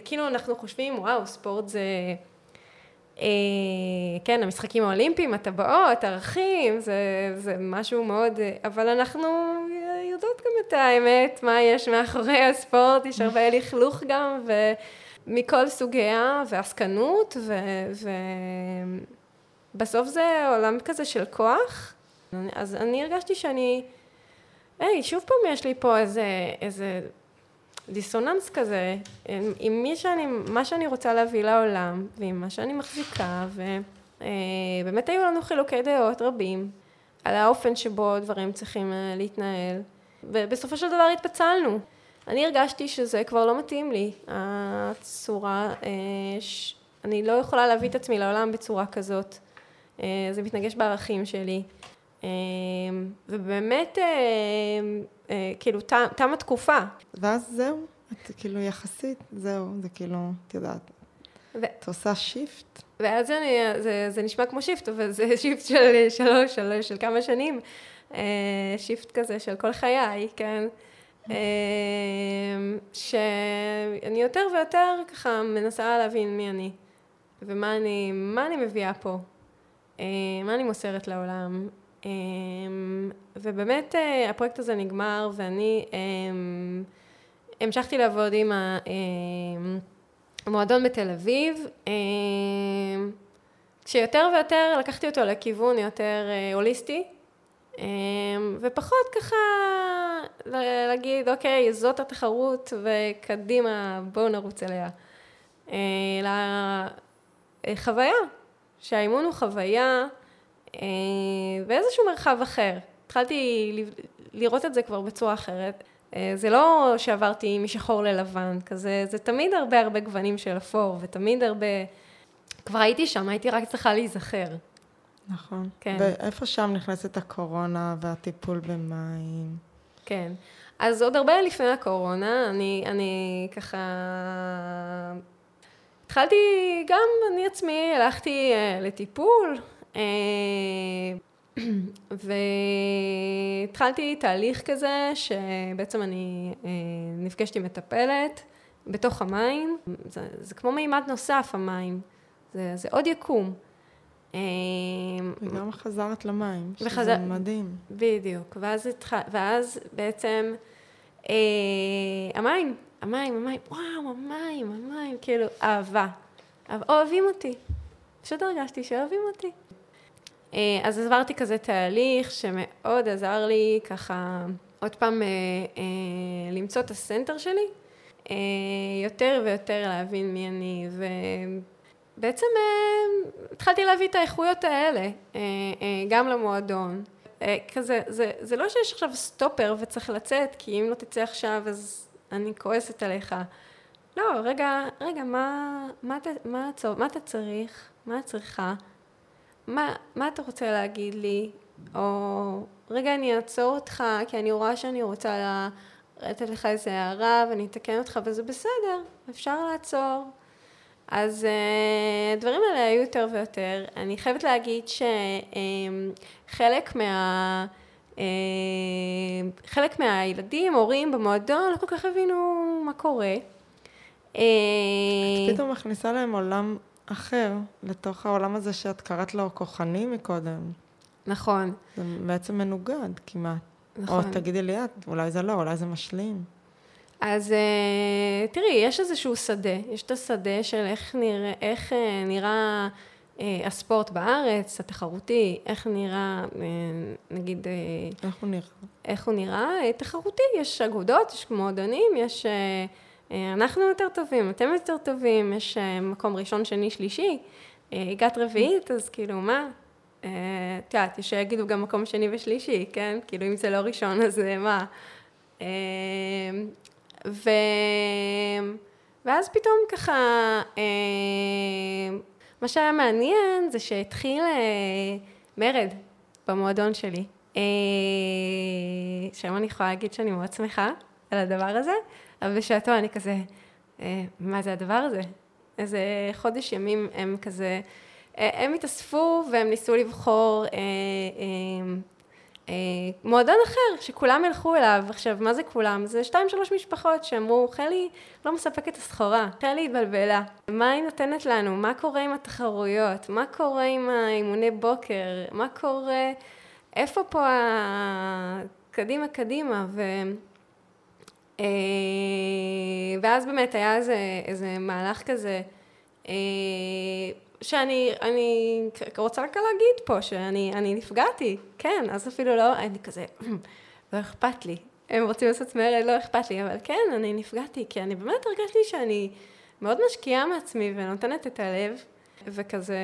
כאילו אנחנו חושבים, וואו, ספורט זה, כן, המשחקים האולימפיים, הטבעות, ערכים, זה, זה משהו מאוד, אבל אנחנו יודעות גם את האמת, מה יש מאחורי הספורט, יש הרבה לכלוך גם, ו... מכל סוגיה, ועסקנות, ובסוף זה עולם כזה של כוח. אז אני הרגשתי שאני, היי, שוב פעם יש לי פה איזה, איזה דיסוננס כזה, עם, מי שאני, מה שאני רוצה להביא לעולם, ועם מה שאני מחזיקה, ובאמת היו לנו חילוקי דעות רבים על האופן שבו דברים צריכים להתנהל, ובסופו של דבר התפצלנו. אני הרגשתי שזה כבר לא מתאים לי, הצורה, אה, ש... אני לא יכולה להביא את עצמי לעולם בצורה כזאת. אה, זה מתנגש בערכים שלי. אה, ובאמת, כאילו, תם התקופה. ואז זהו, את כאילו יחסית, זהו, זה כאילו, את יודעת, ו... את עושה shift. ואז אני, זה, זה נשמע כמו shift, אבל זה shift של שלוש, של, של כמה שנים. shift כזה של כל חיי, כן? אמ, שאני יותר ויותר ככה מנסה להבין מי אני, ומה אני, מה אני מביאה פה, אמ, מה אני מוסרת לעולם. אמ, ובאמת אה, הפרויקט הזה נגמר ואני המשכתי לעבוד עם המועדון בתל אביב, כשיותר ויותר לקחתי אותו לכיוון יותר אה, הוליסטי, ופחות ככה להגיד, אוקיי, זאת התחרות וקדימה, בואו נרוץ אליה. אלא אה, חוויה, שהאימון הוא חוויה אה, מרחב אחר. התחלתי לראות את זה כבר בצורה אחרת. אה, זה לא שעברתי משחור ללבן, כזה, זה תמיד הרבה הרבה גוונים של אפור, ותמיד הרבה... כבר הייתי שם, הייתי רק צריכה להיזכר. נכון. כן. ואיפה שם נכנסת הקורונה והטיפול במים? כן. אז עוד הרבה לפני הקורונה, אני, אני ככה... התחלתי, גם אני עצמי הלכתי uh, לטיפול, והתחלתי תהליך כזה, שבעצם אני uh, נפגשתי מטפלת בתוך המים. זה, זה כמו מימד נוסף, המים. זה, זה עוד יקום. אמ, וגם חזרת למים, שזה וחזר... מדהים. בדיוק, ואז, התח... ואז בעצם אה, המים, המים, המים, וואו, המים, המים, כאילו, אהבה. אוהבים אותי. פשוט הרגשתי שאוהבים אותי. אה, אז עברתי כזה תהליך שמאוד עזר לי ככה עוד פעם אה, אה, למצוא את הסנטר שלי, יותר ויותר להבין מי אני, ו... בעצם אה, התחלתי להביא את האיכויות האלה, גם למועדון. כזה, זה, זה לא שיש עכשיו סטופר וצריך לצאת, כי אם לא תצא עכשיו אז אני כועסת עליך. לא, רגע, רגע, מה, מה, מה, מה, מה אתה צריך? מה את צריכה? מה, מה אתה רוצה להגיד לי? או רגע, אני אעצור אותך, כי אני רואה שאני רוצה לתת לך איזה הערה ואני אתקן אותך, וזה בסדר, אפשר לעצור. אז אה, הדברים האלה היו יותר ויותר. אני חייבת להגיד שחלק מה... אה, חלק מהילדים, הורים במועדון, לא כל כך הבינו מה קורה. את פתאום מכניסה להם עולם אחר, לתוך העולם הזה שאת קראת לו כוחני מקודם. נכון. זה בעצם מנוגד כמעט. נכון. או תגידי לי את, אולי זה לא, אולי זה משלים. אז uh, תראי, יש איזשהו שדה, יש את השדה של איך נראה, איך, נראה הספורט בארץ, התחרותי, איך נראה, uh, נגיד... איך הוא נראה? איך הוא נראה, תחרותי, יש אגודות, יש מועדונים, יש... Uh, אנחנו יותר טובים, אתם יותר טובים, יש uh, מקום ראשון, שני, שלישי, uh, הגעת רביעית, אז כאילו, מה? את יודעת, יש שיגידו גם מקום שני ושלישי, כן? כאילו, אם זה לא ראשון, אז מה? ו... ואז פתאום ככה, אה, מה שהיה מעניין זה שהתחיל אה, מרד במועדון שלי. שהיום אני יכולה להגיד שאני מאוד שמחה על הדבר הזה, אבל בשעתו אני כזה, מה זה הדבר הזה? איזה חודש ימים הם כזה, הם התאספו והם ניסו לבחור אה, מועדון אחר, שכולם ילכו אליו. עכשיו, מה זה כולם? זה שתיים שלוש משפחות שאמרו, חלי לא מספקת את הסחורה, חלי התבלבלה. מה היא נותנת לנו? מה קורה עם התחרויות? מה קורה עם האימוני בוקר? מה קורה? איפה פה ה... קדימה, קדימה. ו... אה, ואז באמת היה איזה, איזה מהלך כזה. אה, שאני אני רוצה רק להגיד פה שאני נפגעתי, כן, אז אפילו לא, אני כזה, לא אכפת לי. הם רוצים לעשות מרד, לא אכפת לי, אבל כן, אני נפגעתי, כי אני באמת הרגשתי שאני מאוד משקיעה מעצמי ונותנת את הלב, וכזה,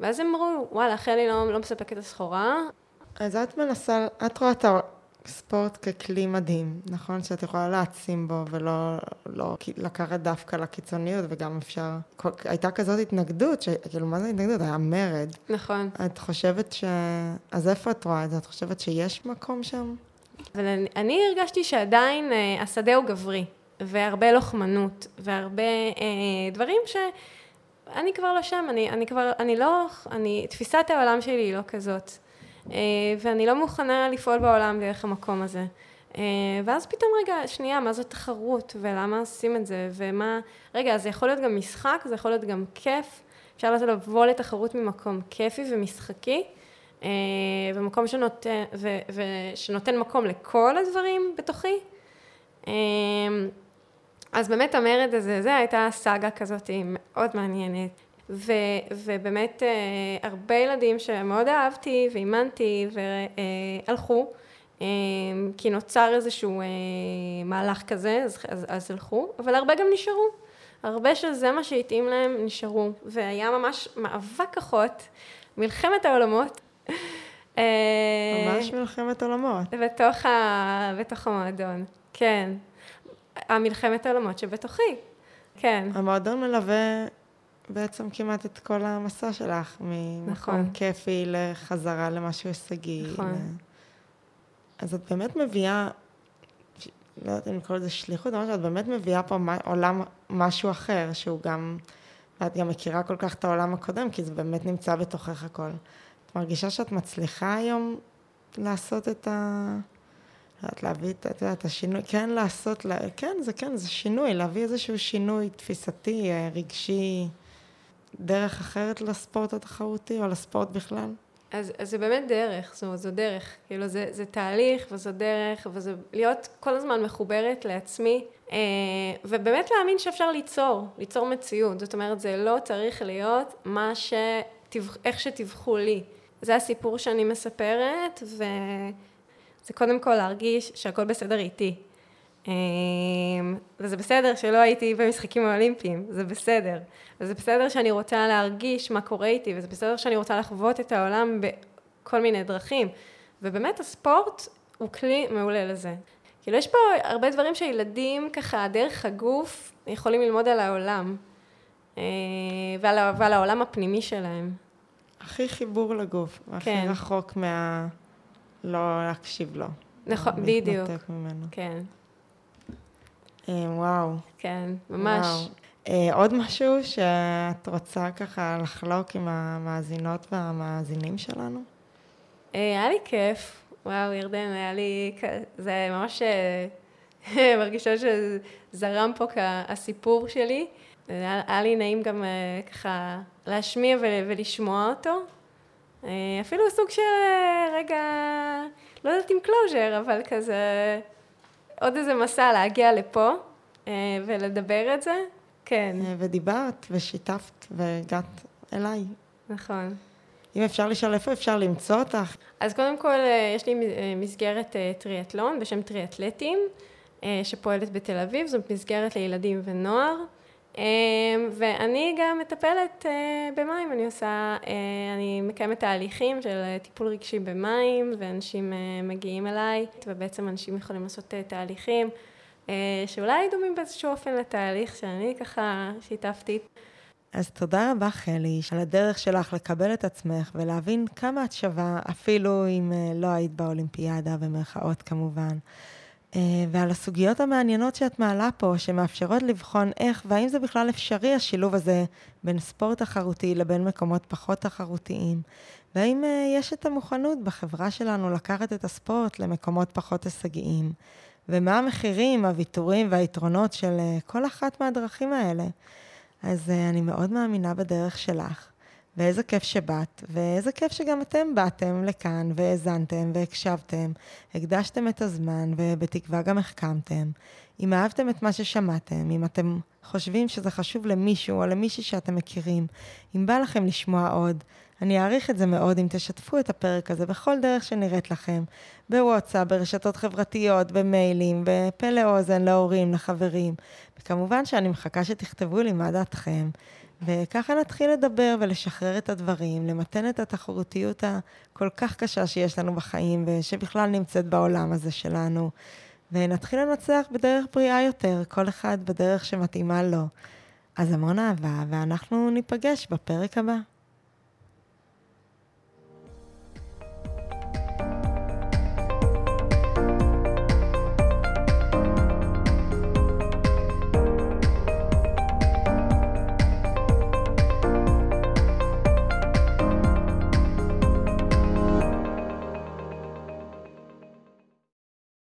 ואז הם אמרו, וואלה, חלי לא, לא מספקת את הסחורה. אז את מנסה, את רואה את ספורט ככלי מדהים, נכון? שאת יכולה להעצים בו ולא לא לקחת דווקא לקיצוניות, וגם אפשר... הייתה כזאת התנגדות, שכאילו, מה זה התנגדות? היה מרד. נכון. את חושבת ש... אז איפה את רואה את זה? את חושבת שיש מקום שם? אבל אני, אני הרגשתי שעדיין אה, השדה הוא גברי, והרבה לוחמנות, והרבה אה, דברים ש... אני כבר לא שם, אני, אני כבר, אני לא, אני, תפיסת העולם שלי היא לא כזאת. אה, ואני לא מוכנה לפעול בעולם דרך המקום הזה. אה, ואז פתאום, רגע, שנייה, מה זו תחרות, ולמה עושים את זה, ומה... רגע, זה יכול להיות גם משחק, זה יכול להיות גם כיף. אפשר לבוא לתחרות ממקום כיפי ומשחקי, אה, ומקום שנותן, ו, ושנותן מקום לכל הדברים בתוכי. אז באמת המרד הזה, זה הייתה סאגה כזאת מאוד מעניינת. ו, ובאמת אה, הרבה ילדים שמאוד אהבתי ואימנתי והלכו, אה, כי נוצר איזשהו אה, מהלך כזה, אז, אז, אז הלכו, אבל הרבה גם נשארו. הרבה שזה מה שהתאים להם, נשארו. והיה ממש מאבק כוחות, מלחמת העולמות. ממש מלחמת עולמות. בתוך, ה... בתוך המועדון, כן. המלחמת העולמות שבתוכי, כן. המועדון מלווה בעצם כמעט את כל המסע שלך, ממקום נכון. כיפי לחזרה למשהו הישגי. נכון. ל... אז את באמת מביאה, לא יודעת אם לקרוא לזה שליחות, אבל את באמת מביאה פה עולם, משהו אחר, שהוא גם, ואת גם מכירה כל כך את העולם הקודם, כי זה באמת נמצא בתוכך הכל. את מרגישה שאת מצליחה היום לעשות את ה... יודעת, להביא את, את יודעת, השינוי, כן לעשות, כן, זה כן, זה שינוי, להביא איזשהו שינוי תפיסתי, אה, רגשי. דרך אחרת לספורט התחרותי או לספורט בכלל? אז, אז זה באמת דרך, זו, זו דרך, כאילו זה, זה תהליך וזו דרך וזה להיות כל הזמן מחוברת לעצמי אה, ובאמת להאמין שאפשר ליצור, ליצור מציאות, זאת אומרת זה לא צריך להיות מה ש... איך שתיווכו לי, זה הסיפור שאני מספרת וזה קודם כל להרגיש שהכל בסדר איתי, וזה בסדר שלא הייתי במשחקים האולימפיים, זה בסדר. וזה בסדר שאני רוצה להרגיש מה קורה איתי, וזה בסדר שאני רוצה לחוות את העולם בכל מיני דרכים. ובאמת הספורט הוא כלי מעולה לזה. כאילו יש פה הרבה דברים שילדים ככה דרך הגוף יכולים ללמוד על העולם. אה, ועל, ועל העולם הפנימי שלהם. הכי חיבור לגוף, כן. הכי רחוק מה... לא להקשיב לו. נכון, בדיוק. להתנתק ממנו. כן. אה, וואו. כן, ממש. וואו. אה, עוד משהו שאת רוצה ככה לחלוק עם המאזינות והמאזינים שלנו? אה, היה לי כיף. וואו, ירדן, היה לי... זה ממש... מרגישה שזרם פה הסיפור שלי. היה לי נעים גם ככה להשמיע ולשמוע אותו. אפילו סוג של רגע, לא יודעת אם closure, אבל כזה עוד איזה מסע להגיע לפה אה, ולדבר את זה, כן. אה, ודיברת ושיתפת והגעת אליי. נכון. אם אפשר לשאול איפה אפשר למצוא אותך? אז קודם כל אה, יש לי מסגרת טריאטלון בשם טריאטלטים, שפועלת בתל אביב, זאת מסגרת לילדים ונוער. אמ, ואני גם מטפלת אה, במים, אני עושה, אה, אני מקיימת תהליכים של טיפול רגשי במים, ואנשים אה, מגיעים אליי, ובעצם אנשים יכולים לעשות תהליכים שאולי דומים באיזשהו אופן לתהליך שאני ככה שיתפתי. אז תודה רבה, חלי, על הדרך שלך לקבל את עצמך ולהבין כמה את שווה, אפילו אם אה, לא היית באולימפיאדה, במרכאות כמובן. אה, ועל הסוגיות המעניינות שאת מעלה פה, שמאפשרות לבחון איך והאם זה בכלל אפשרי השילוב הזה בין ספורט תחרותי לבין מקומות פחות תחרותיים, והאם אה, יש את המוכנות בחברה שלנו לקחת את הספורט למקומות פחות הישגיים, ומה המחירים, הוויתורים והיתרונות של כל אחת מהדרכים האלה. אז אני מאוד מאמינה בדרך שלך. ואיזה כיף שבאת, ואיזה כיף שגם אתם באתם לכאן והאזנתם והקשבתם, הקדשתם את הזמן ובתקווה גם החכמתם. אם אהבתם את מה ששמעתם, אם אתם חושבים שזה חשוב למישהו או למישהי שאתם מכירים, אם בא לכם לשמוע עוד, אני אעריך את זה מאוד אם תשתפו את הפרק הזה בכל דרך שנראית לכם, בוואטסאפ, ברשתות חברתיות, במיילים, בפה לאוזן להורים, לחברים. וכמובן שאני מחכה שתכתבו לי מה דעתכם. וככה נתחיל לדבר ולשחרר את הדברים, למתן את התחרותיות הכל כך קשה שיש לנו בחיים ושבכלל נמצאת בעולם הזה שלנו, ונתחיל לנצח בדרך בריאה יותר, כל אחד בדרך שמתאימה לו. אז המון אהבה, ואנחנו ניפגש בפרק הבא.